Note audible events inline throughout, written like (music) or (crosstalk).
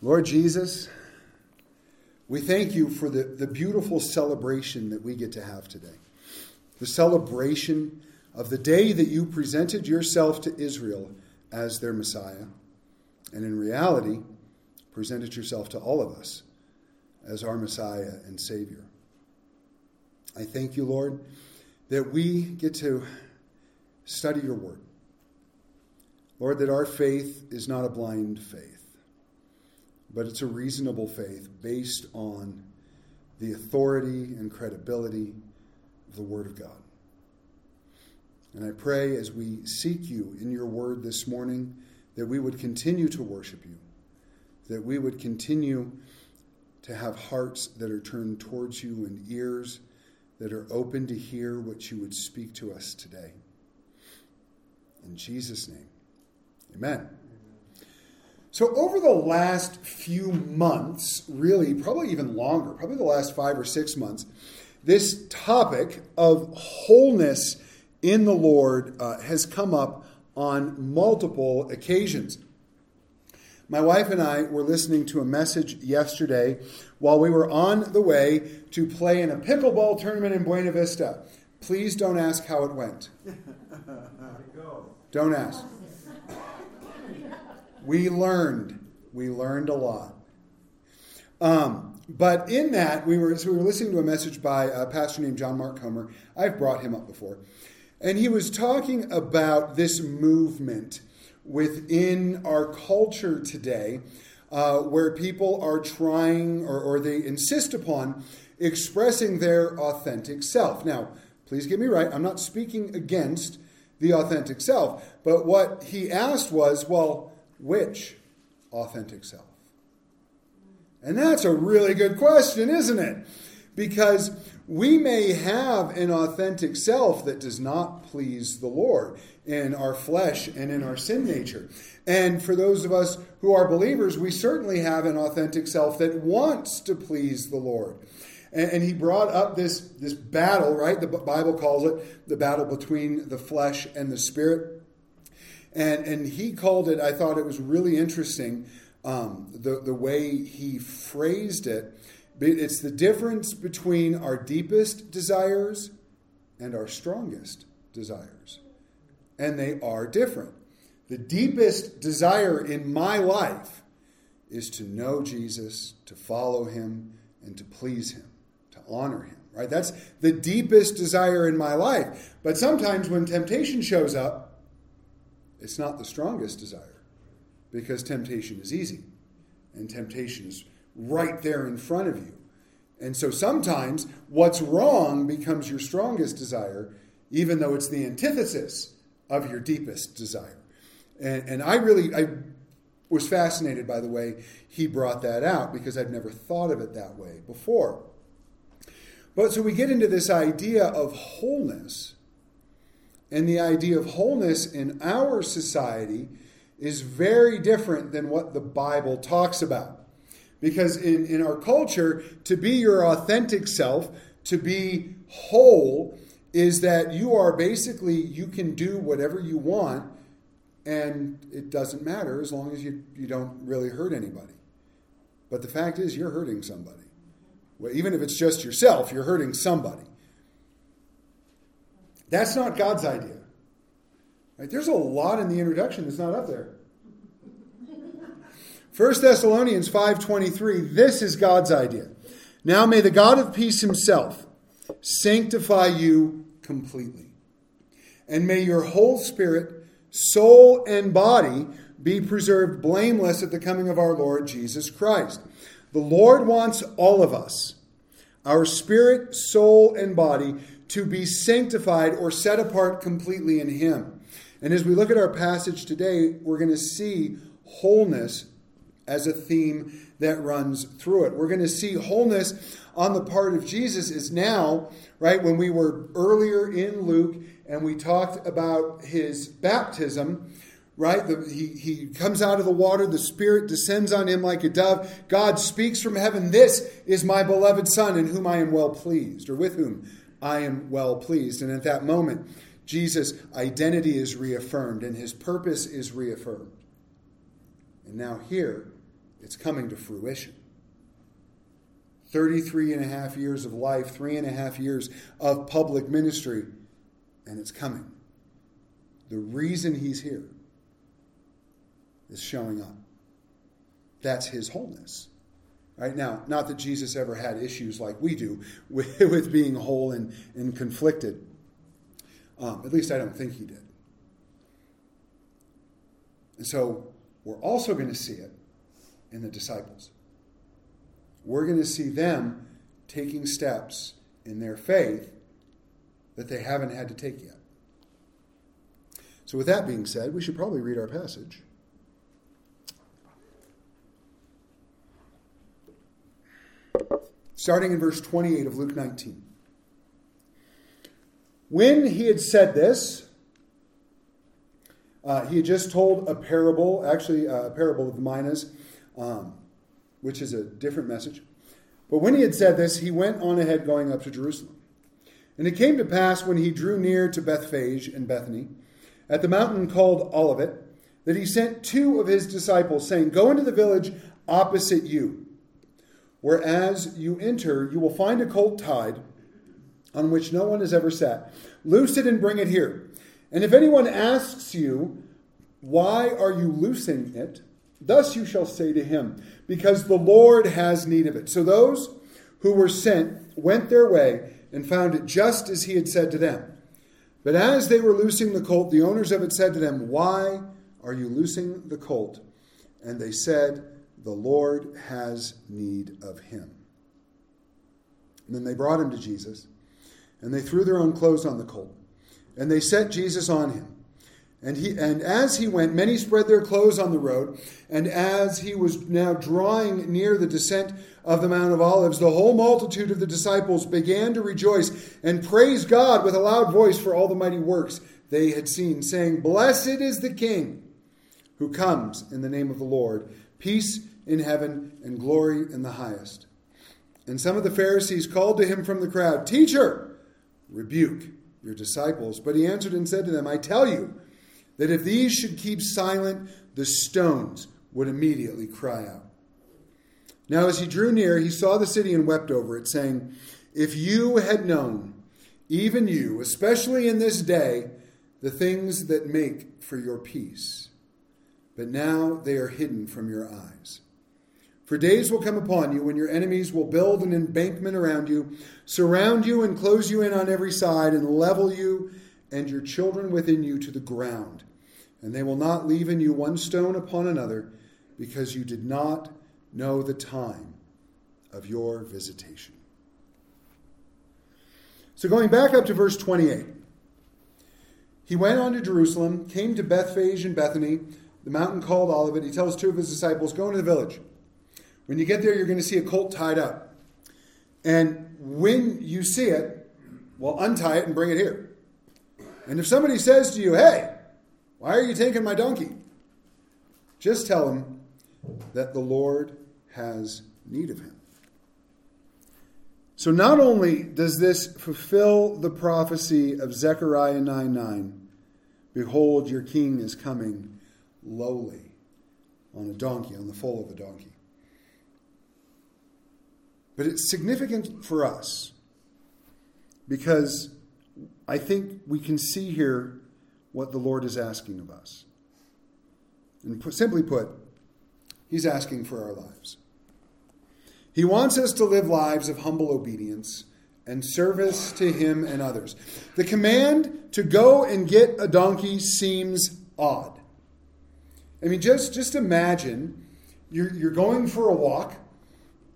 Lord Jesus, we thank you for the, the beautiful celebration that we get to have today. The celebration of the day that you presented yourself to Israel as their Messiah, and in reality, presented yourself to all of us as our Messiah and Savior. I thank you, Lord, that we get to study your word. Lord, that our faith is not a blind faith, but it's a reasonable faith based on the authority and credibility of the Word of God. And I pray as we seek you in your Word this morning that we would continue to worship you, that we would continue to have hearts that are turned towards you and ears that are open to hear what you would speak to us today. In Jesus' name, amen. So, over the last few months, really, probably even longer, probably the last five or six months, this topic of wholeness in the Lord uh, has come up on multiple occasions. My wife and I were listening to a message yesterday while we were on the way to play in a pickleball tournament in Buena Vista. Please don't ask how it went. (laughs) Don't ask. We learned. We learned a lot. Um, but in that, we were, so we were listening to a message by a pastor named John Mark Comer. I've brought him up before. And he was talking about this movement within our culture today uh, where people are trying or, or they insist upon expressing their authentic self. Now, please get me right, I'm not speaking against the authentic self, but what he asked was, well, which authentic self? And that's a really good question, isn't it? Because we may have an authentic self that does not please the Lord in our flesh and in our sin nature. And for those of us who are believers, we certainly have an authentic self that wants to please the Lord. And, he brought up this, this battle, right? The Bible calls it the battle between the flesh and the spirit. And, and he called it, I thought it was really interesting, um, the, the way he phrased it. It's the difference between our deepest desires and our strongest desires. And they are different. The deepest desire in my life is to know Jesus, to follow him, and to please him, to honor him, right? That's the deepest desire in my life. But sometimes when temptation shows up, it's not the strongest desire because temptation is easy and temptation is right there in front of you. And so sometimes what's wrong becomes your strongest desire, even though it's the antithesis of your deepest desire. And, and I really I was fascinated by the way he brought that out because I've never thought of it that way before. But so we get into this idea of wholeness and the idea of wholeness in our society is very different than what the Bible talks about. Because in, in our culture, to be your authentic self, to be whole, is that you are basically, you can do whatever you want and it doesn't matter as long as you, you don't really hurt anybody. But the fact is, you're hurting somebody. Well, even if it's just yourself, you're hurting somebody. That's not God's idea. Right? There's a lot in the introduction that's not up there. 1 Thessalonians 5:23 this is God's idea. Now may the God of peace himself sanctify you completely. And may your whole spirit, soul and body be preserved blameless at the coming of our Lord Jesus Christ. The Lord wants all of us, our spirit, soul and body to be sanctified or set apart completely in Him. And as we look at our passage today, we're going to see wholeness as a theme that runs through it. We're going to see wholeness on the part of Jesus is now, right, when we were earlier in Luke and we talked about his baptism, right? The, he, he comes out of the water, the Spirit descends on him like a dove. God speaks from heaven, This is my beloved Son in whom I am well pleased, or with whom I am well pleased. And at that moment, Jesus' identity is reaffirmed and his purpose is reaffirmed. And now, here, it's coming to fruition. 33 and a half years of life, three and a half years of public ministry, and it's coming. The reason he's here is showing up. That's his wholeness. Right now, not that Jesus ever had issues like we do with, (laughs) with being whole and, and conflicted. Um, at least I don't think he did. And so we're also going to see it in the disciples. We're going to see them taking steps in their faith that they haven't had to take yet. So, with that being said, we should probably read our passage. Starting in verse 28 of Luke 19. When he had said this, uh, he had just told a parable, actually, uh, a parable of the minas, um, which is a different message. But when he had said this, he went on ahead going up to Jerusalem. And it came to pass when he drew near to Bethphage and Bethany, at the mountain called Olivet, that he sent two of his disciples, saying, Go into the village opposite you, where as you enter, you will find a colt tied on which no one has ever sat. Loose it and bring it here. And if anyone asks you, Why are you loosing it? Thus you shall say to him, Because the Lord has need of it. So those who were sent went their way and found it just as he had said to them. But as they were loosing the colt, the owners of it said to them, Why are you loosing the colt? And they said, The Lord has need of him. And then they brought him to Jesus, and they threw their own clothes on the colt, and they set Jesus on him. And, he, and as he went, many spread their clothes on the road. And as he was now drawing near the descent of the Mount of Olives, the whole multitude of the disciples began to rejoice and praise God with a loud voice for all the mighty works they had seen, saying, Blessed is the King who comes in the name of the Lord, peace in heaven and glory in the highest. And some of the Pharisees called to him from the crowd, Teacher, rebuke your disciples. But he answered and said to them, I tell you, that if these should keep silent, the stones would immediately cry out. Now, as he drew near, he saw the city and wept over it, saying, If you had known, even you, especially in this day, the things that make for your peace, but now they are hidden from your eyes. For days will come upon you when your enemies will build an embankment around you, surround you and close you in on every side, and level you and your children within you to the ground and they will not leave in you one stone upon another, because you did not know the time of your visitation. So, going back up to verse 28, he went on to Jerusalem, came to Bethphage and Bethany, the mountain called Olivet. He tells two of his disciples, Go into the village. When you get there, you're going to see a colt tied up. And when you see it, well, untie it and bring it here. And if somebody says to you, Hey, why are you taking my donkey? Just tell him that the Lord has need of him. So not only does this fulfill the prophecy of Zechariah 9 9, behold, your king is coming lowly on a donkey, on the foal of a donkey. But it's significant for us because I think we can see here what the Lord is asking of us. And put, simply put, He's asking for our lives. He wants us to live lives of humble obedience and service to Him and others. The command to go and get a donkey seems odd. I mean, just, just imagine you're, you're going for a walk,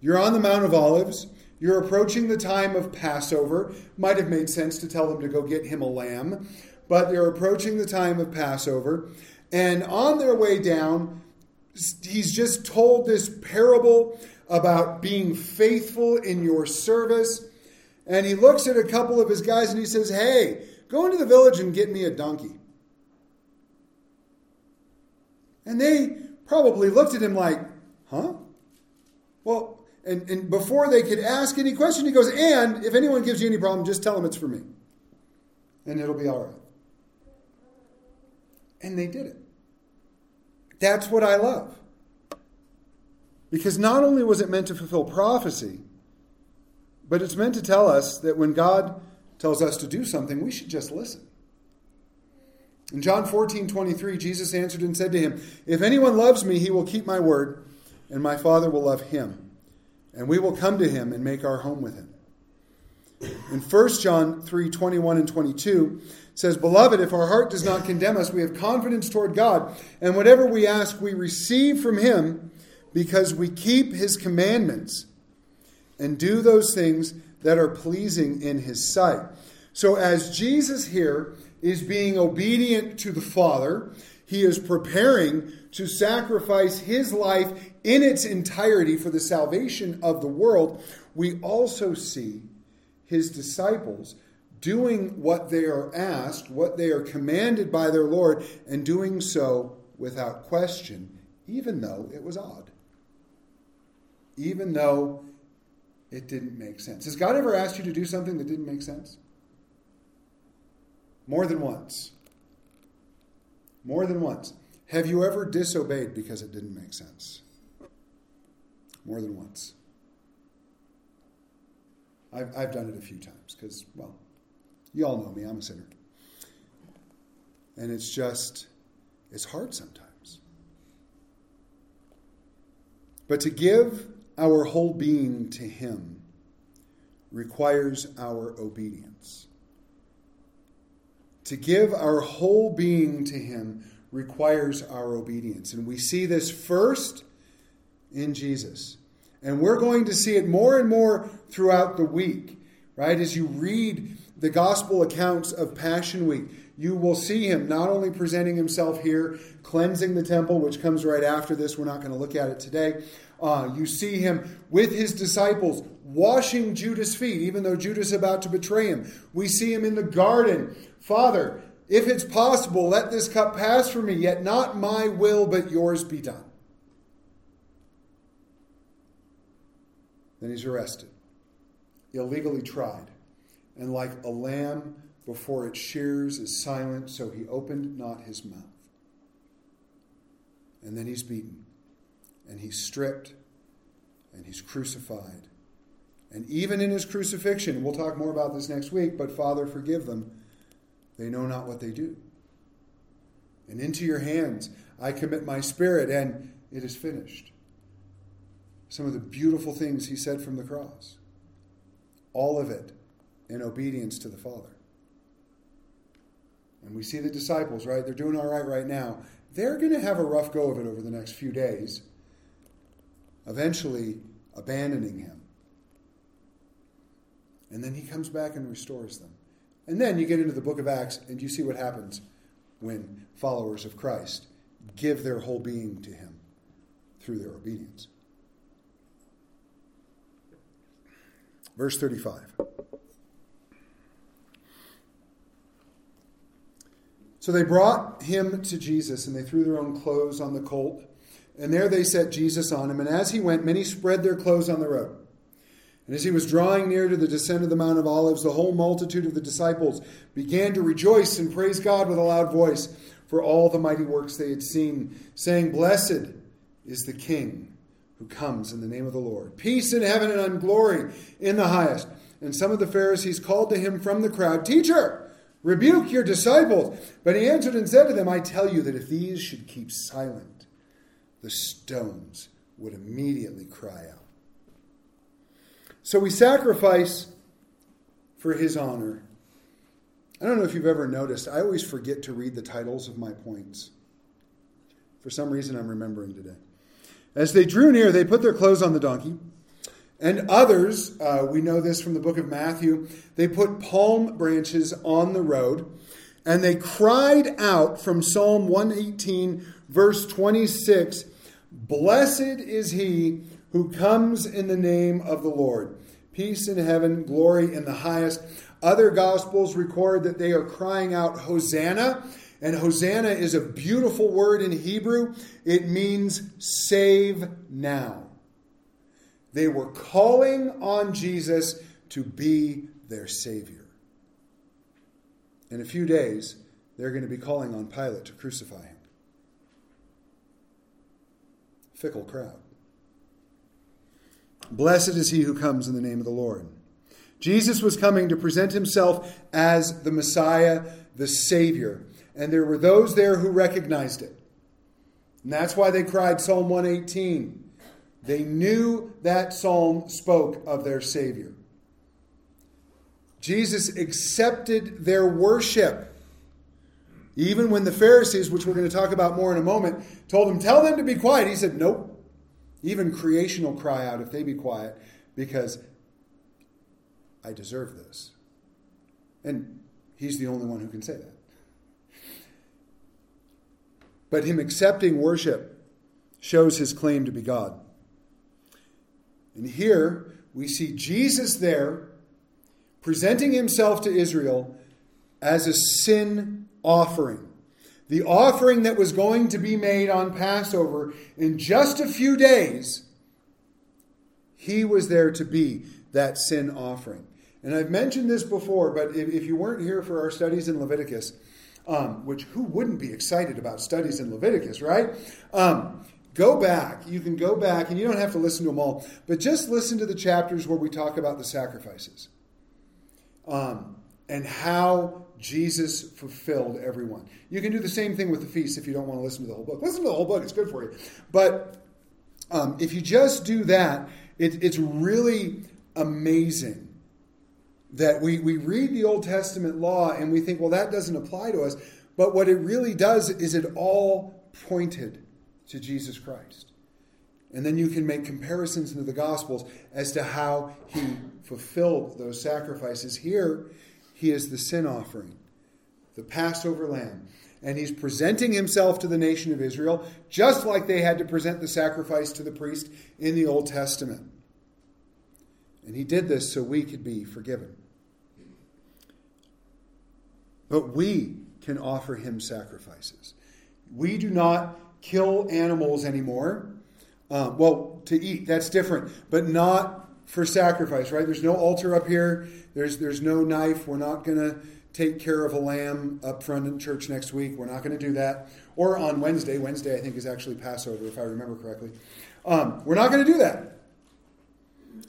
you're on the Mount of Olives, you're approaching the time of Passover. Might have made sense to tell them to go get him a lamb but they're approaching the time of Passover. And on their way down, he's just told this parable about being faithful in your service. And he looks at a couple of his guys and he says, Hey, go into the village and get me a donkey. And they probably looked at him like, Huh? Well, and, and before they could ask any question, he goes, And if anyone gives you any problem, just tell them it's for me. And it'll be all right. And they did it. That's what I love. Because not only was it meant to fulfill prophecy, but it's meant to tell us that when God tells us to do something, we should just listen. In John 14, 23, Jesus answered and said to him, If anyone loves me, he will keep my word, and my Father will love him, and we will come to him and make our home with him. In 1 John 3, 21 and 22, says, Beloved, if our heart does not condemn us, we have confidence toward God, and whatever we ask, we receive from him because we keep his commandments and do those things that are pleasing in his sight. So, as Jesus here is being obedient to the Father, he is preparing to sacrifice his life in its entirety for the salvation of the world. We also see his disciples doing what they are asked, what they are commanded by their Lord, and doing so without question, even though it was odd even though it didn't make sense. Has God ever asked you to do something that didn't make sense? More than once. More than once. Have you ever disobeyed because it didn't make sense? More than once. I've, I've done it a few times because, well, you all know me, I'm a sinner. And it's just, it's hard sometimes. But to give our whole being to Him requires our obedience. To give our whole being to Him requires our obedience. And we see this first in Jesus. And we're going to see it more and more throughout the week, right? As you read the gospel accounts of Passion Week, you will see him not only presenting himself here, cleansing the temple, which comes right after this. We're not going to look at it today. Uh, you see him with his disciples washing Judas' feet, even though Judas is about to betray him. We see him in the garden. Father, if it's possible, let this cup pass from me, yet not my will, but yours be done. Then he's arrested, illegally tried, and like a lamb before its shears is silent, so he opened not his mouth. And then he's beaten and he's stripped and he's crucified. And even in his crucifixion, we'll talk more about this next week, but Father, forgive them. They know not what they do. And into your hands I commit my spirit, and it is finished. Some of the beautiful things he said from the cross. All of it in obedience to the Father. And we see the disciples, right? They're doing all right right now. They're going to have a rough go of it over the next few days eventually abandoning him. And then he comes back and restores them. And then you get into the book of Acts and you see what happens when followers of Christ give their whole being to him through their obedience. Verse 35. So they brought him to Jesus and they threw their own clothes on the colt and there they set Jesus on him. And as he went, many spread their clothes on the road. And as he was drawing near to the descent of the Mount of Olives, the whole multitude of the disciples began to rejoice and praise God with a loud voice for all the mighty works they had seen, saying, Blessed is the King who comes in the name of the Lord. Peace in heaven and on glory in the highest. And some of the Pharisees called to him from the crowd, Teacher, rebuke your disciples. But he answered and said to them, I tell you that if these should keep silent, the stones would immediately cry out. So we sacrifice for his honor. I don't know if you've ever noticed, I always forget to read the titles of my points. For some reason, I'm remembering today. As they drew near, they put their clothes on the donkey. And others, uh, we know this from the book of Matthew, they put palm branches on the road. And they cried out from Psalm 118, verse 26 Blessed is he who comes in the name of the Lord. Peace in heaven, glory in the highest. Other gospels record that they are crying out, Hosanna. And Hosanna is a beautiful word in Hebrew. It means save now. They were calling on Jesus to be their Savior. In a few days, they're going to be calling on Pilate to crucify him fickle crowd. Blessed is he who comes in the name of the Lord. Jesus was coming to present himself as the Messiah, the Savior. And there were those there who recognized it. And that's why they cried Psalm 118. They knew that psalm spoke of their Savior. Jesus accepted their worship. Even when the Pharisees, which we're going to talk about more in a moment, told him, Tell them to be quiet, he said, Nope. Even creation will cry out if they be quiet because I deserve this. And he's the only one who can say that. But him accepting worship shows his claim to be God. And here we see Jesus there presenting himself to Israel as a sin offering. The offering that was going to be made on Passover in just a few days, he was there to be that sin offering. And I've mentioned this before, but if, if you weren't here for our studies in Leviticus, um, which who wouldn't be excited about studies in Leviticus, right? Um, go back. You can go back, and you don't have to listen to them all, but just listen to the chapters where we talk about the sacrifices um, and how Jesus fulfilled everyone. You can do the same thing with the feast if you don't want to listen to the whole book. Listen to the whole book, it's good for you. But um, if you just do that, it, it's really amazing that we, we read the Old Testament law and we think, well, that doesn't apply to us. But what it really does is it all pointed to Jesus Christ. And then you can make comparisons into the Gospels as to how he fulfilled those sacrifices. Here, he is the sin offering, the Passover lamb. And he's presenting himself to the nation of Israel, just like they had to present the sacrifice to the priest in the Old Testament. And he did this so we could be forgiven. But we can offer him sacrifices. We do not kill animals anymore. Um, well, to eat, that's different, but not for sacrifice, right? There's no altar up here. There's, there's no knife. We're not going to take care of a lamb up front in church next week. We're not going to do that. Or on Wednesday. Wednesday, I think, is actually Passover, if I remember correctly. Um, we're not going to do that.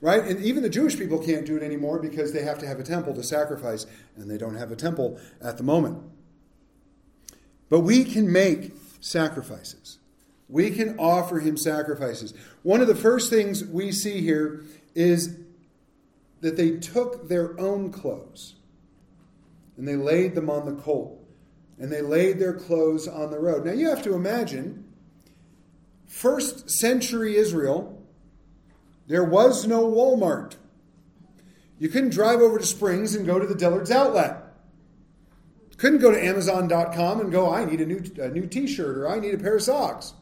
Right? And even the Jewish people can't do it anymore because they have to have a temple to sacrifice, and they don't have a temple at the moment. But we can make sacrifices. We can offer him sacrifices. One of the first things we see here is that they took their own clothes and they laid them on the colt and they laid their clothes on the road. Now you have to imagine, first century Israel, there was no Walmart. You couldn't drive over to Springs and go to the Dillard's outlet. couldn't go to Amazon.com and go, I need a new, a new t shirt or I need a pair of socks.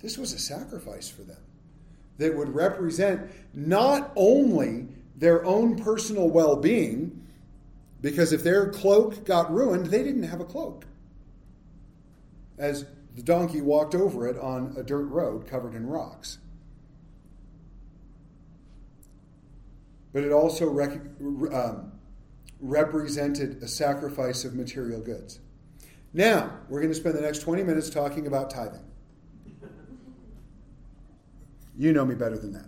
This was a sacrifice for them that would represent not only their own personal well being, because if their cloak got ruined, they didn't have a cloak. As the donkey walked over it on a dirt road covered in rocks. But it also rec- um, represented a sacrifice of material goods. Now, we're going to spend the next 20 minutes talking about tithing. You know me better than that.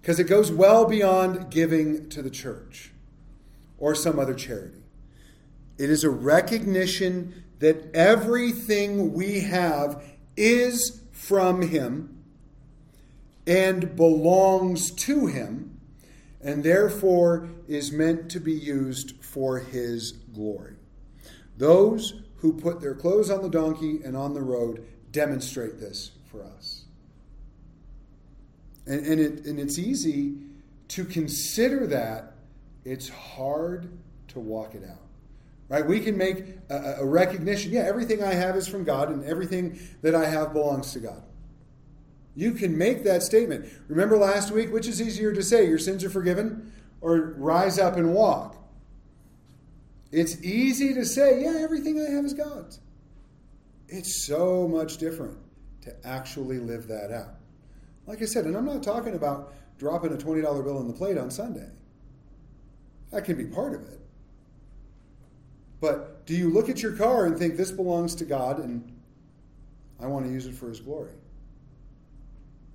Because it goes well beyond giving to the church or some other charity. It is a recognition that everything we have is from Him and belongs to Him, and therefore is meant to be used for His glory. Those who put their clothes on the donkey and on the road demonstrate this for us. And, and, it, and it's easy to consider that, it's hard to walk it out. Right? We can make a, a recognition yeah, everything I have is from God, and everything that I have belongs to God. You can make that statement. Remember last week, which is easier to say, your sins are forgiven, or rise up and walk? It's easy to say, yeah, everything I have is God's. It's so much different to actually live that out. Like I said, and I'm not talking about dropping a $20 bill in the plate on Sunday. That can be part of it. But do you look at your car and think this belongs to God and I want to use it for His glory?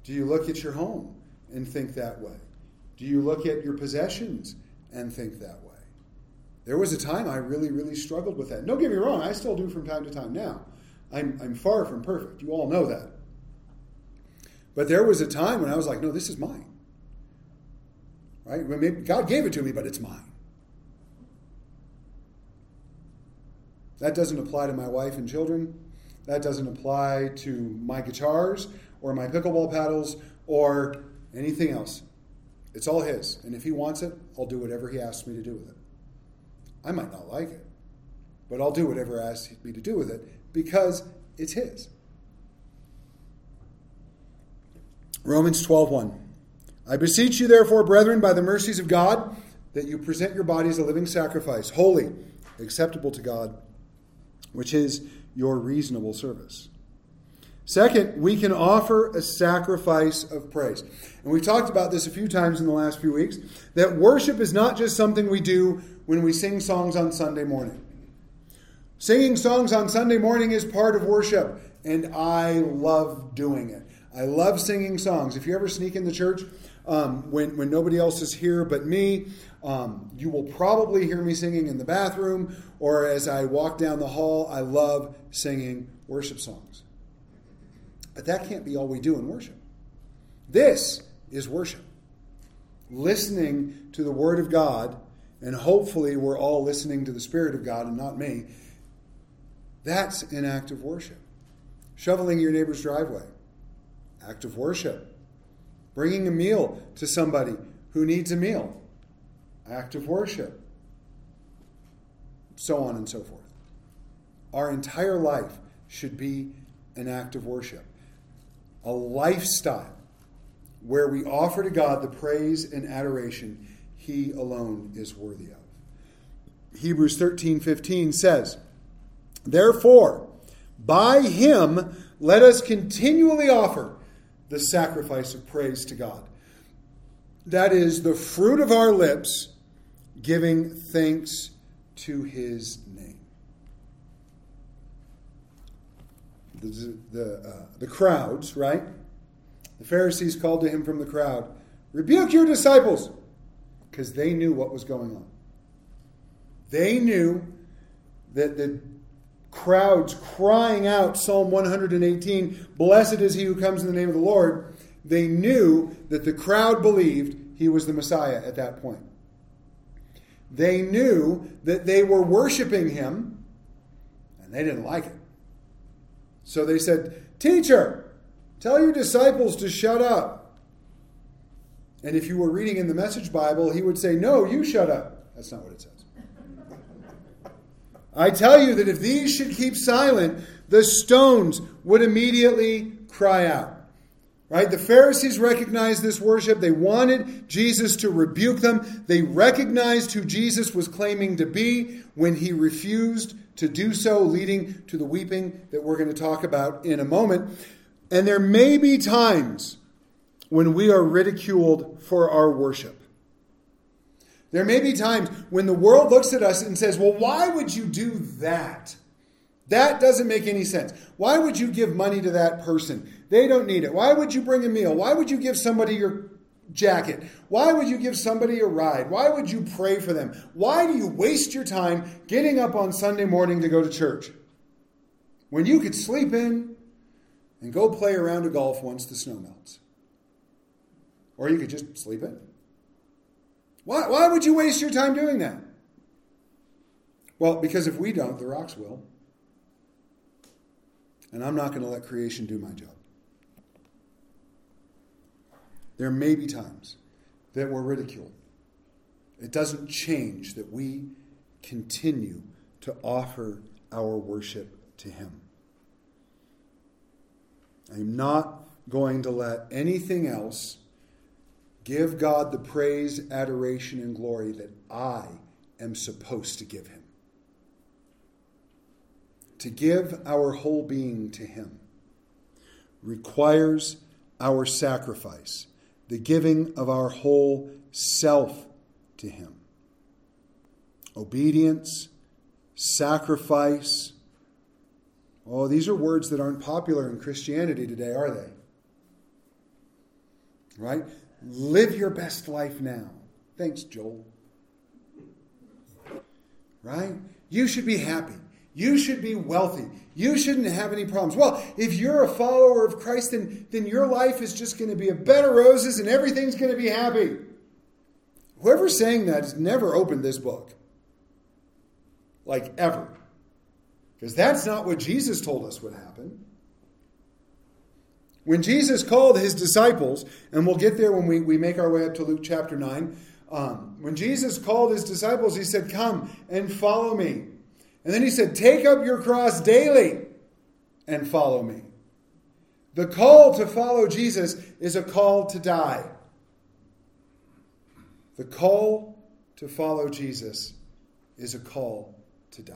Do you look at your home and think that way? Do you look at your possessions and think that way? There was a time I really, really struggled with that. Don't get me wrong, I still do from time to time now. I'm, I'm far from perfect. You all know that. But there was a time when I was like, no, this is mine. Right? God gave it to me, but it's mine. That doesn't apply to my wife and children. That doesn't apply to my guitars or my pickleball paddles or anything else. It's all His. And if He wants it, I'll do whatever He asks me to do with it. I might not like it, but I'll do whatever He asks me to do with it because it's His. Romans 12:1. I beseech you therefore, brethren, by the mercies of God, that you present your bodies a living sacrifice, holy, acceptable to God, which is your reasonable service. Second, we can offer a sacrifice of praise. And we've talked about this a few times in the last few weeks that worship is not just something we do when we sing songs on Sunday morning. Singing songs on Sunday morning is part of worship, and I love doing it. I love singing songs. If you ever sneak in the church um, when, when nobody else is here but me, um, you will probably hear me singing in the bathroom or as I walk down the hall. I love singing worship songs. But that can't be all we do in worship. This is worship. Listening to the Word of God, and hopefully we're all listening to the Spirit of God and not me. That's an act of worship. Shoveling your neighbor's driveway, act of worship. Bringing a meal to somebody who needs a meal, act of worship. So on and so forth. Our entire life should be an act of worship a lifestyle where we offer to God the praise and adoration he alone is worthy of. Hebrews 13:15 says, "Therefore, by him let us continually offer the sacrifice of praise to God. That is the fruit of our lips giving thanks to his name." the, the, uh, the crowds, right? The Pharisees called to him from the crowd, Rebuke your disciples, because they knew what was going on. They knew that the crowds crying out Psalm 118, Blessed is he who comes in the name of the Lord, they knew that the crowd believed he was the Messiah at that point. They knew that they were worshiping him, and they didn't like it. So they said, Teacher, tell your disciples to shut up. And if you were reading in the Message Bible, he would say, No, you shut up. That's not what it says. I tell you that if these should keep silent, the stones would immediately cry out. Right? The Pharisees recognized this worship. They wanted Jesus to rebuke them. They recognized who Jesus was claiming to be when he refused to do so, leading to the weeping that we're going to talk about in a moment. And there may be times when we are ridiculed for our worship. There may be times when the world looks at us and says, Well, why would you do that? That doesn't make any sense. Why would you give money to that person? They don't need it. Why would you bring a meal? Why would you give somebody your jacket? Why would you give somebody a ride? Why would you pray for them? Why do you waste your time getting up on Sunday morning to go to church when you could sleep in and go play around a golf once the snow melts? Or you could just sleep in. Why, why would you waste your time doing that? Well, because if we don't, the rocks will. And I'm not going to let creation do my job. There may be times that we're ridiculed. It doesn't change that we continue to offer our worship to Him. I'm not going to let anything else give God the praise, adoration, and glory that I am supposed to give Him. To give our whole being to Him requires our sacrifice the giving of our whole self to Him. Obedience, sacrifice. Oh, these are words that aren't popular in Christianity today, are they? Right? Live your best life now. Thanks, Joel. Right? You should be happy. You should be wealthy. You shouldn't have any problems. Well, if you're a follower of Christ, then, then your life is just going to be a bed of roses and everything's going to be happy. Whoever's saying that has never opened this book. Like ever. Because that's not what Jesus told us would happen. When Jesus called his disciples, and we'll get there when we, we make our way up to Luke chapter 9, um, when Jesus called his disciples, he said, Come and follow me. And then he said, Take up your cross daily and follow me. The call to follow Jesus is a call to die. The call to follow Jesus is a call to die.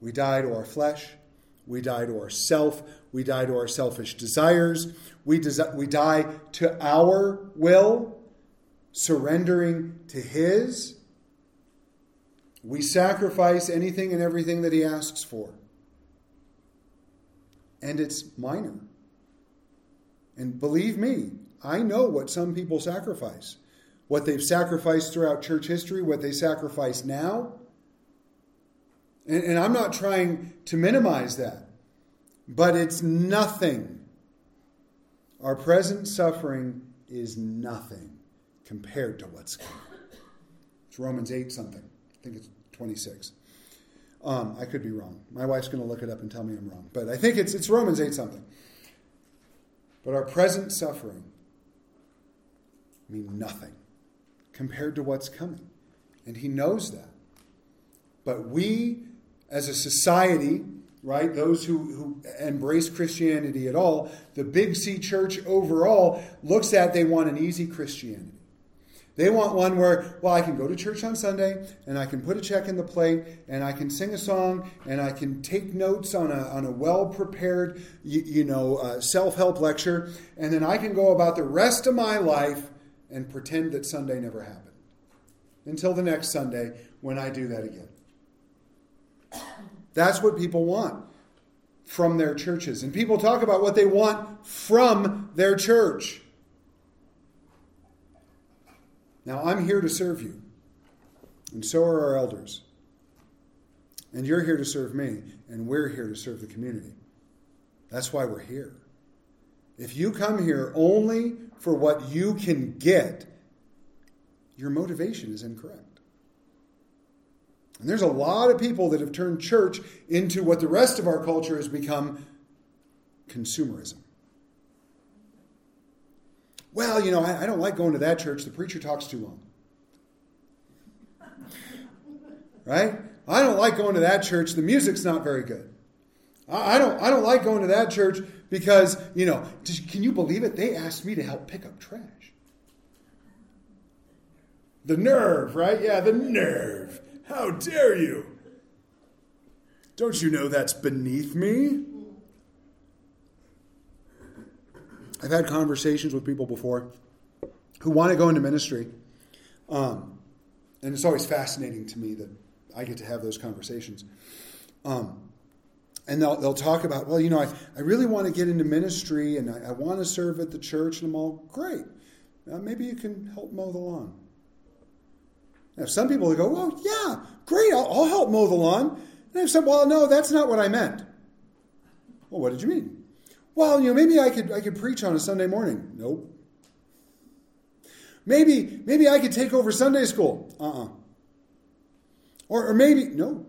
We die to our flesh. We die to ourself. We die to our selfish desires. We, desi- we die to our will, surrendering to His. We sacrifice anything and everything that He asks for. And it's minor. And believe me, I know what some people sacrifice. What they've sacrificed throughout church history, what they sacrifice now. And, and I'm not trying to minimize that, but it's nothing. Our present suffering is nothing compared to what's coming. It's Romans 8 something. I think it's 26. Um, I could be wrong. My wife's going to look it up and tell me I'm wrong. But I think it's, it's Romans 8 something. But our present suffering mean nothing compared to what's coming. And he knows that. But we, as a society, right, those who, who embrace Christianity at all, the Big C church overall looks at they want an easy Christianity. They want one where, well, I can go to church on Sunday and I can put a check in the plate and I can sing a song and I can take notes on a, on a well prepared, you, you, know, uh, self help lecture, and then I can go about the rest of my life and pretend that Sunday never happened until the next Sunday when I do that again. That's what people want from their churches. And people talk about what they want from their church. Now, I'm here to serve you, and so are our elders. And you're here to serve me, and we're here to serve the community. That's why we're here. If you come here only for what you can get, your motivation is incorrect. And there's a lot of people that have turned church into what the rest of our culture has become consumerism. Well, you know, I, I don't like going to that church. The preacher talks too long. Right? I don't like going to that church. The music's not very good. I, I don't, I don't like going to that church because, you know, can you believe it? They asked me to help pick up trash. The nerve, right? Yeah, the nerve. How dare you? Don't you know that's beneath me? I've had conversations with people before who want to go into ministry. Um, and it's always fascinating to me that I get to have those conversations. Um, and they'll, they'll talk about, well, you know, I, I really want to get into ministry and I, I want to serve at the church. And I'm all, great. Uh, maybe you can help mow the lawn. Now, some people go, well, yeah, great, I'll, I'll help mow the lawn. And I have said, well, no, that's not what I meant. Well, what did you mean? Well, you know, maybe I could I could preach on a Sunday morning. Nope. Maybe maybe I could take over Sunday school. Uh-uh. Or, or maybe no.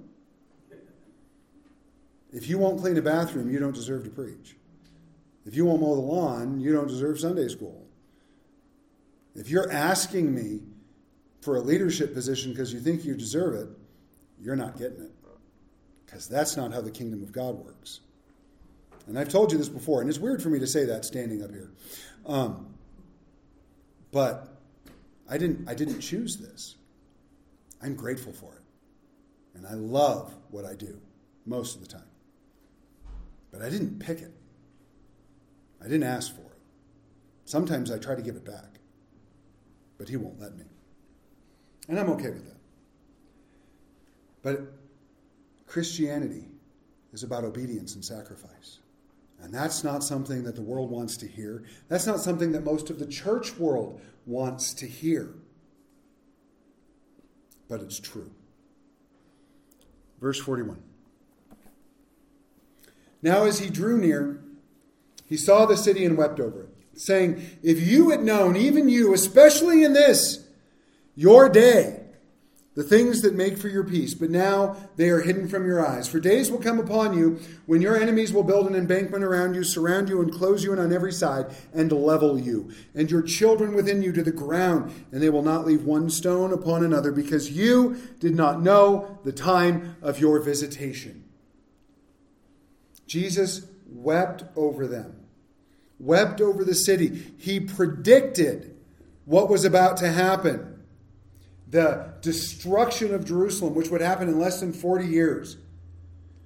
If you won't clean a bathroom, you don't deserve to preach. If you won't mow the lawn, you don't deserve Sunday school. If you're asking me for a leadership position because you think you deserve it, you're not getting it. Because that's not how the kingdom of God works. And I've told you this before, and it's weird for me to say that standing up here. Um, but I didn't, I didn't choose this. I'm grateful for it. And I love what I do most of the time. But I didn't pick it. I didn't ask for it. Sometimes I try to give it back, but he won't let me. And I'm okay with that. But Christianity is about obedience and sacrifice. And that's not something that the world wants to hear. That's not something that most of the church world wants to hear. But it's true. Verse 41. Now, as he drew near, he saw the city and wept over it, saying, If you had known, even you, especially in this, your day, the things that make for your peace, but now they are hidden from your eyes. For days will come upon you when your enemies will build an embankment around you, surround you, and close you in on every side, and level you, and your children within you to the ground, and they will not leave one stone upon another, because you did not know the time of your visitation. Jesus wept over them, wept over the city. He predicted what was about to happen the destruction of Jerusalem, which would happen in less than 40 years.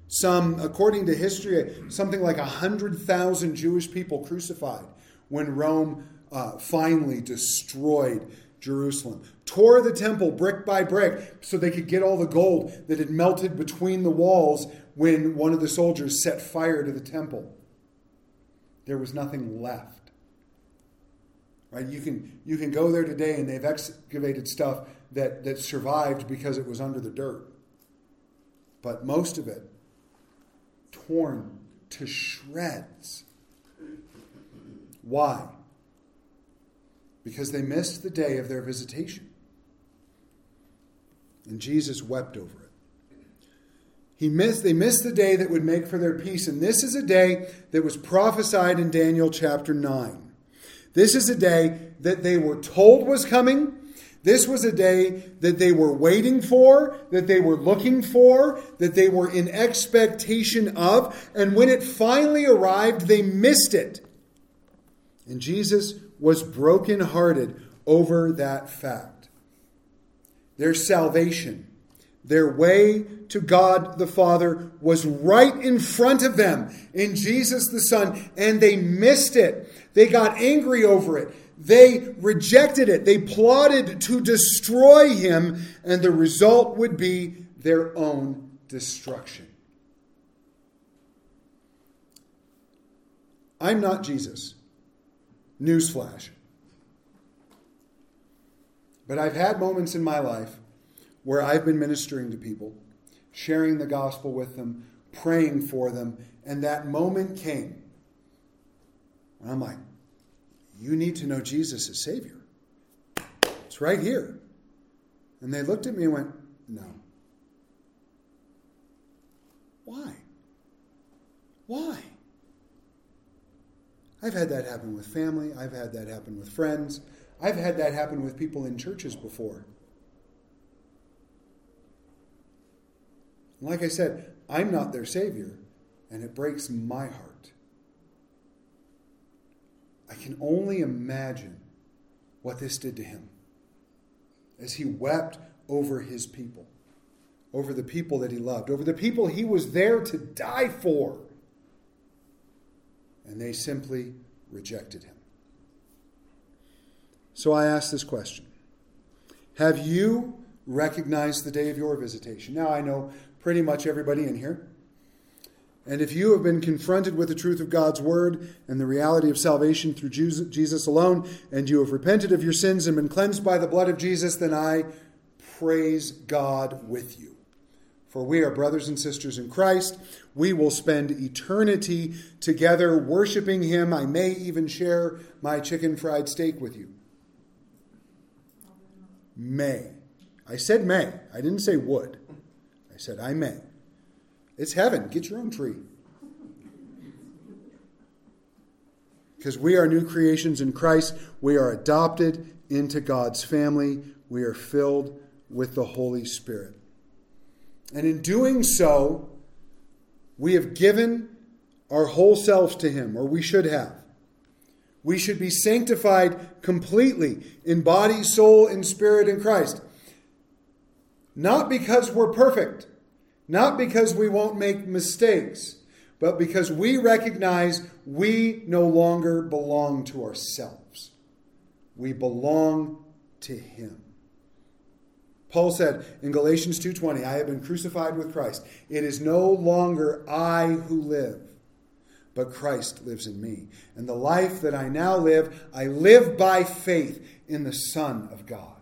Some, according to history, something like 100,000 Jewish people crucified when Rome uh, finally destroyed Jerusalem. Tore the temple brick by brick so they could get all the gold that had melted between the walls when one of the soldiers set fire to the temple. There was nothing left. Right? You can, you can go there today and they've excavated stuff that, that survived because it was under the dirt. But most of it torn to shreds. Why? Because they missed the day of their visitation. And Jesus wept over it. He missed, they missed the day that would make for their peace. And this is a day that was prophesied in Daniel chapter 9. This is a day that they were told was coming this was a day that they were waiting for, that they were looking for, that they were in expectation of, and when it finally arrived, they missed it. And Jesus was brokenhearted over that fact. Their salvation, their way to God the Father was right in front of them in Jesus the Son, and they missed it. They got angry over it. They rejected it. They plotted to destroy him, and the result would be their own destruction. I'm not Jesus. Newsflash. But I've had moments in my life where I've been ministering to people, sharing the gospel with them, praying for them, and that moment came. And I'm like, you need to know Jesus as Savior. It's right here. And they looked at me and went, No. Why? Why? I've had that happen with family. I've had that happen with friends. I've had that happen with people in churches before. like I said, I'm not their Savior, and it breaks my heart. I can only imagine what this did to him as he wept over his people, over the people that he loved, over the people he was there to die for. And they simply rejected him. So I ask this question Have you recognized the day of your visitation? Now, I know pretty much everybody in here and if you have been confronted with the truth of God's word and the reality of salvation through Jesus alone, and you have repented of your sins and been cleansed by the blood of Jesus, then I praise God with you. For we are brothers and sisters in Christ. We will spend eternity together worshiping Him. I may even share my chicken fried steak with you. May. I said may. I didn't say would. I said I may. It's heaven. Get your own tree. Because we are new creations in Christ. We are adopted into God's family. We are filled with the Holy Spirit. And in doing so, we have given our whole selves to Him, or we should have. We should be sanctified completely in body, soul, and spirit in Christ. Not because we're perfect not because we won't make mistakes, but because we recognize we no longer belong to ourselves. We belong to him. Paul said in Galatians 2:20, I have been crucified with Christ. It is no longer I who live, but Christ lives in me. And the life that I now live, I live by faith in the Son of God.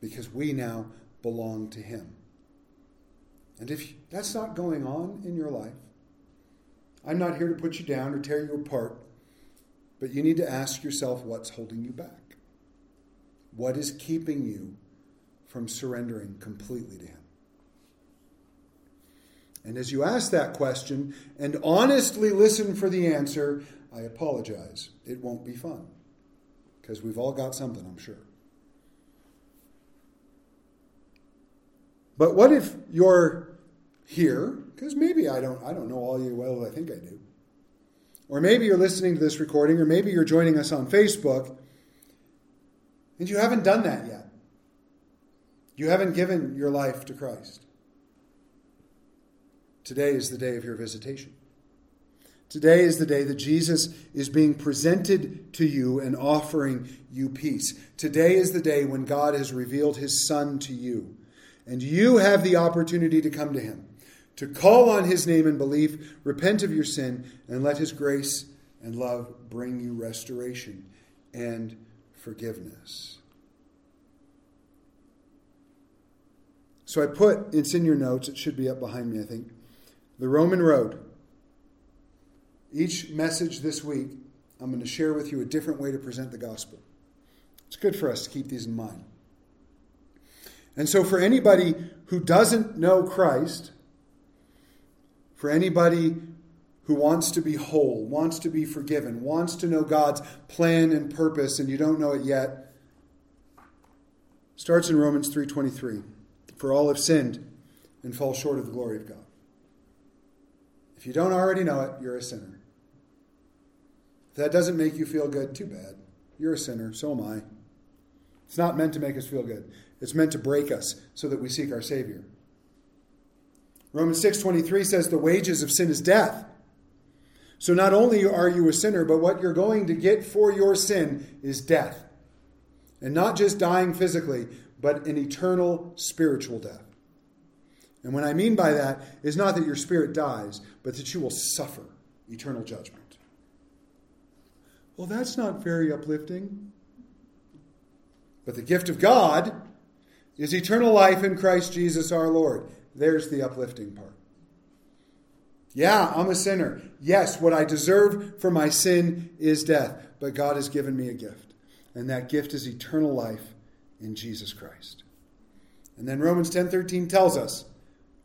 Because we now belong to Him. And if that's not going on in your life, I'm not here to put you down or tear you apart, but you need to ask yourself what's holding you back. What is keeping you from surrendering completely to Him? And as you ask that question and honestly listen for the answer, I apologize. It won't be fun. Because we've all got something, I'm sure. But what if you're here? Because maybe I don't, I don't know all you well I think I do. Or maybe you're listening to this recording, or maybe you're joining us on Facebook, and you haven't done that yet. You haven't given your life to Christ. Today is the day of your visitation. Today is the day that Jesus is being presented to you and offering you peace. Today is the day when God has revealed his Son to you. And you have the opportunity to come to him, to call on his name in belief, repent of your sin, and let his grace and love bring you restoration and forgiveness. So I put, it's in your notes, it should be up behind me, I think the Roman road. Each message this week, I'm going to share with you a different way to present the gospel. It's good for us to keep these in mind. And so, for anybody who doesn't know Christ, for anybody who wants to be whole, wants to be forgiven, wants to know God's plan and purpose, and you don't know it yet, starts in Romans 3:23. For all have sinned and fall short of the glory of God. If you don't already know it, you're a sinner. If that doesn't make you feel good, too bad. You're a sinner, so am I. It's not meant to make us feel good. It's meant to break us so that we seek our Savior. Romans 6:23 says the wages of sin is death. So not only are you a sinner, but what you're going to get for your sin is death. And not just dying physically, but an eternal spiritual death. And what I mean by that is not that your spirit dies, but that you will suffer eternal judgment. Well, that's not very uplifting. But the gift of God is eternal life in Christ Jesus our Lord. There's the uplifting part. Yeah, I'm a sinner. Yes, what I deserve for my sin is death, but God has given me a gift. And that gift is eternal life in Jesus Christ. And then Romans 10:13 tells us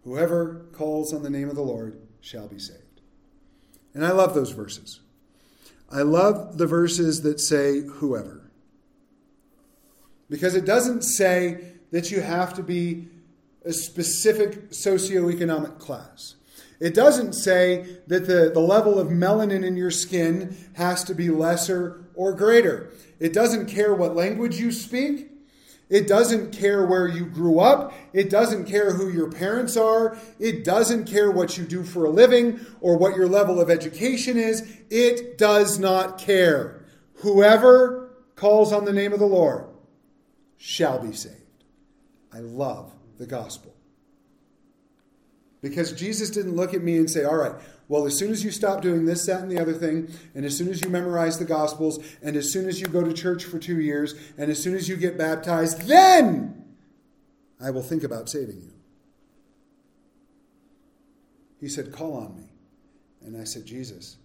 Whoever calls on the name of the Lord shall be saved. And I love those verses. I love the verses that say whoever. Because it doesn't say that you have to be a specific socioeconomic class. It doesn't say that the, the level of melanin in your skin has to be lesser or greater. It doesn't care what language you speak. It doesn't care where you grew up. It doesn't care who your parents are. It doesn't care what you do for a living or what your level of education is. It does not care. Whoever calls on the name of the Lord shall be saved. I love the gospel. Because Jesus didn't look at me and say, All right, well, as soon as you stop doing this, that, and the other thing, and as soon as you memorize the Gospels, and as soon as you go to church for two years, and as soon as you get baptized, then I will think about saving you. He said, Call on me. And I said, Jesus,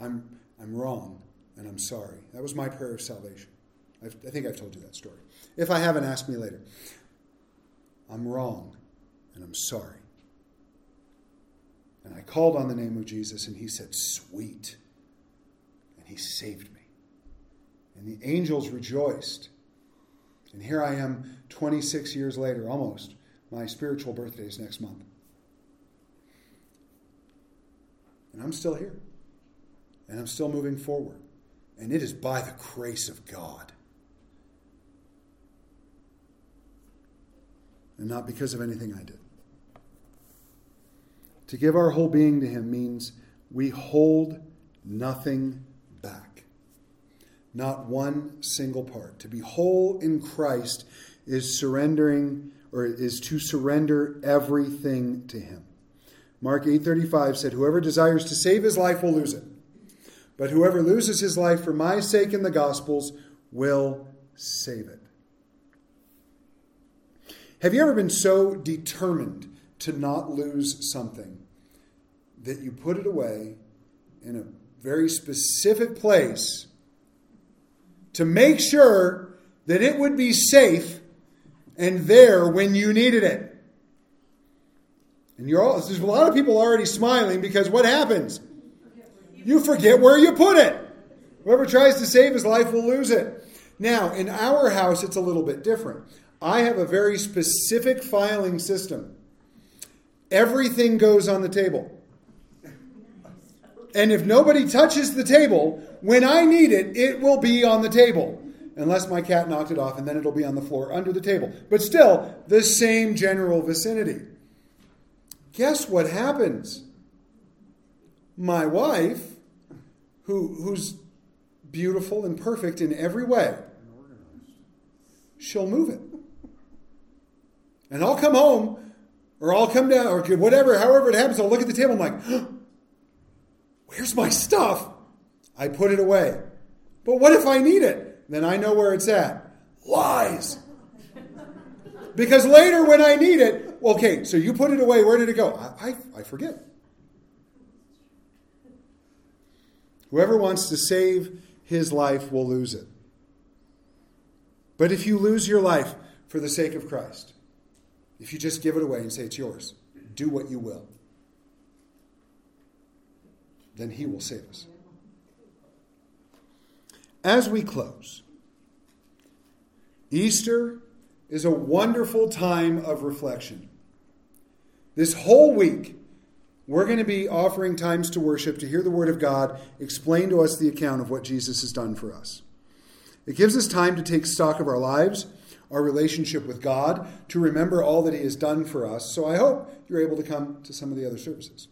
I'm, I'm wrong, and I'm sorry. That was my prayer of salvation. I've, I think I've told you that story. If I haven't, ask me later. I'm wrong, and I'm sorry. And I called on the name of Jesus, and he said, Sweet. And he saved me. And the angels rejoiced. And here I am 26 years later, almost. My spiritual birthday is next month. And I'm still here. And I'm still moving forward. And it is by the grace of God. And not because of anything I did. To give our whole being to Him means we hold nothing back. Not one single part. To be whole in Christ is surrendering, or is to surrender everything to Him. Mark 8:35 said, "Whoever desires to save his life will lose it. But whoever loses his life for my sake and the gospel's will save it." Have you ever been so determined to not lose something that you put it away in a very specific place to make sure that it would be safe and there when you needed it? And you're all, there's a lot of people already smiling because what happens? You forget where you put it. Whoever tries to save his life will lose it. Now, in our house, it's a little bit different. I have a very specific filing system. Everything goes on the table. And if nobody touches the table, when I need it, it will be on the table. Unless my cat knocked it off, and then it'll be on the floor under the table. But still, the same general vicinity. Guess what happens? My wife, who, who's beautiful and perfect in every way, she'll move it. And I'll come home, or I'll come down, or whatever, however it happens, I'll look at the table, I'm like, where's my stuff? I put it away. But what if I need it? Then I know where it's at. Lies. Because later when I need it, okay, so you put it away, where did it go? I, I, I forget. Whoever wants to save his life will lose it. But if you lose your life for the sake of Christ, if you just give it away and say it's yours, do what you will, then he will save us. As we close, Easter is a wonderful time of reflection. This whole week, we're going to be offering times to worship to hear the Word of God explain to us the account of what Jesus has done for us. It gives us time to take stock of our lives, our relationship with God, to remember all that He has done for us. So I hope you're able to come to some of the other services.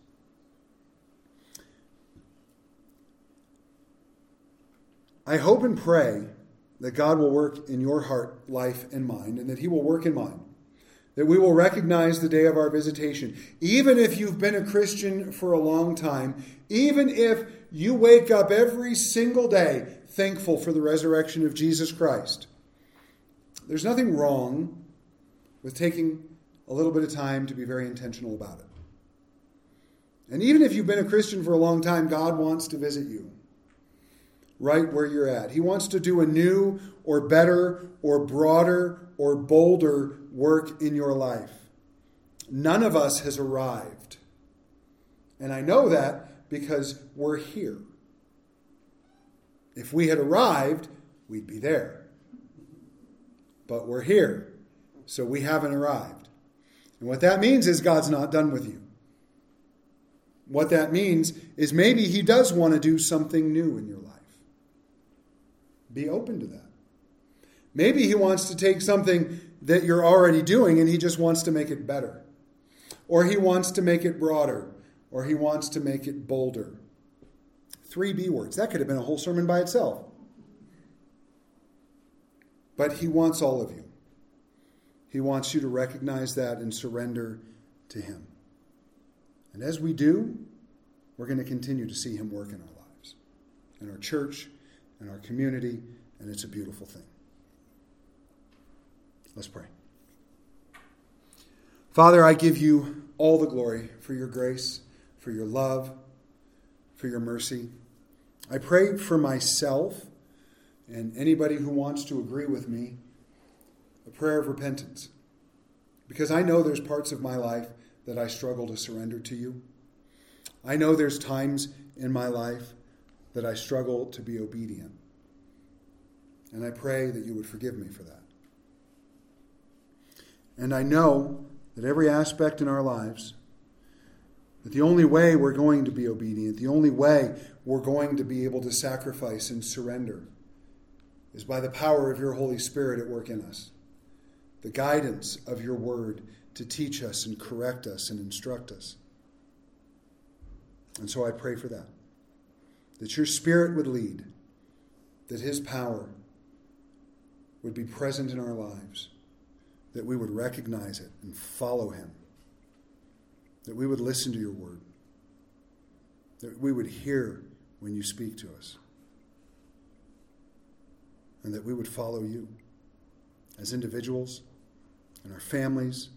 I hope and pray that God will work in your heart, life, and mind, and that He will work in mine. That we will recognize the day of our visitation. Even if you've been a Christian for a long time, even if you wake up every single day thankful for the resurrection of Jesus Christ, there's nothing wrong with taking a little bit of time to be very intentional about it. And even if you've been a Christian for a long time, God wants to visit you right where you're at. He wants to do a new or better or broader or bolder work in your life. None of us has arrived. And I know that because we're here. If we had arrived, we'd be there. But we're here, so we haven't arrived. And what that means is God's not done with you. What that means is maybe He does want to do something new in your life. Be open to that. Maybe he wants to take something that you're already doing and he just wants to make it better. Or he wants to make it broader. Or he wants to make it bolder. Three B words. That could have been a whole sermon by itself. But he wants all of you. He wants you to recognize that and surrender to him. And as we do, we're going to continue to see him work in our lives, in our church, in our community, and it's a beautiful thing. Let's pray. Father, I give you all the glory for your grace, for your love, for your mercy. I pray for myself and anybody who wants to agree with me a prayer of repentance. Because I know there's parts of my life that I struggle to surrender to you. I know there's times in my life that I struggle to be obedient. And I pray that you would forgive me for that. And I know that every aspect in our lives, that the only way we're going to be obedient, the only way we're going to be able to sacrifice and surrender, is by the power of your Holy Spirit at work in us, the guidance of your word to teach us and correct us and instruct us. And so I pray for that. That your Spirit would lead, that His power would be present in our lives, that we would recognize it and follow Him. that we would listen to your word, that we would hear when you speak to us, and that we would follow you as individuals, in our families,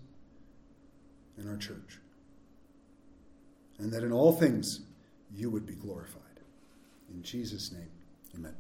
in our church. And that in all things you would be glorified. In Jesus' name, amen.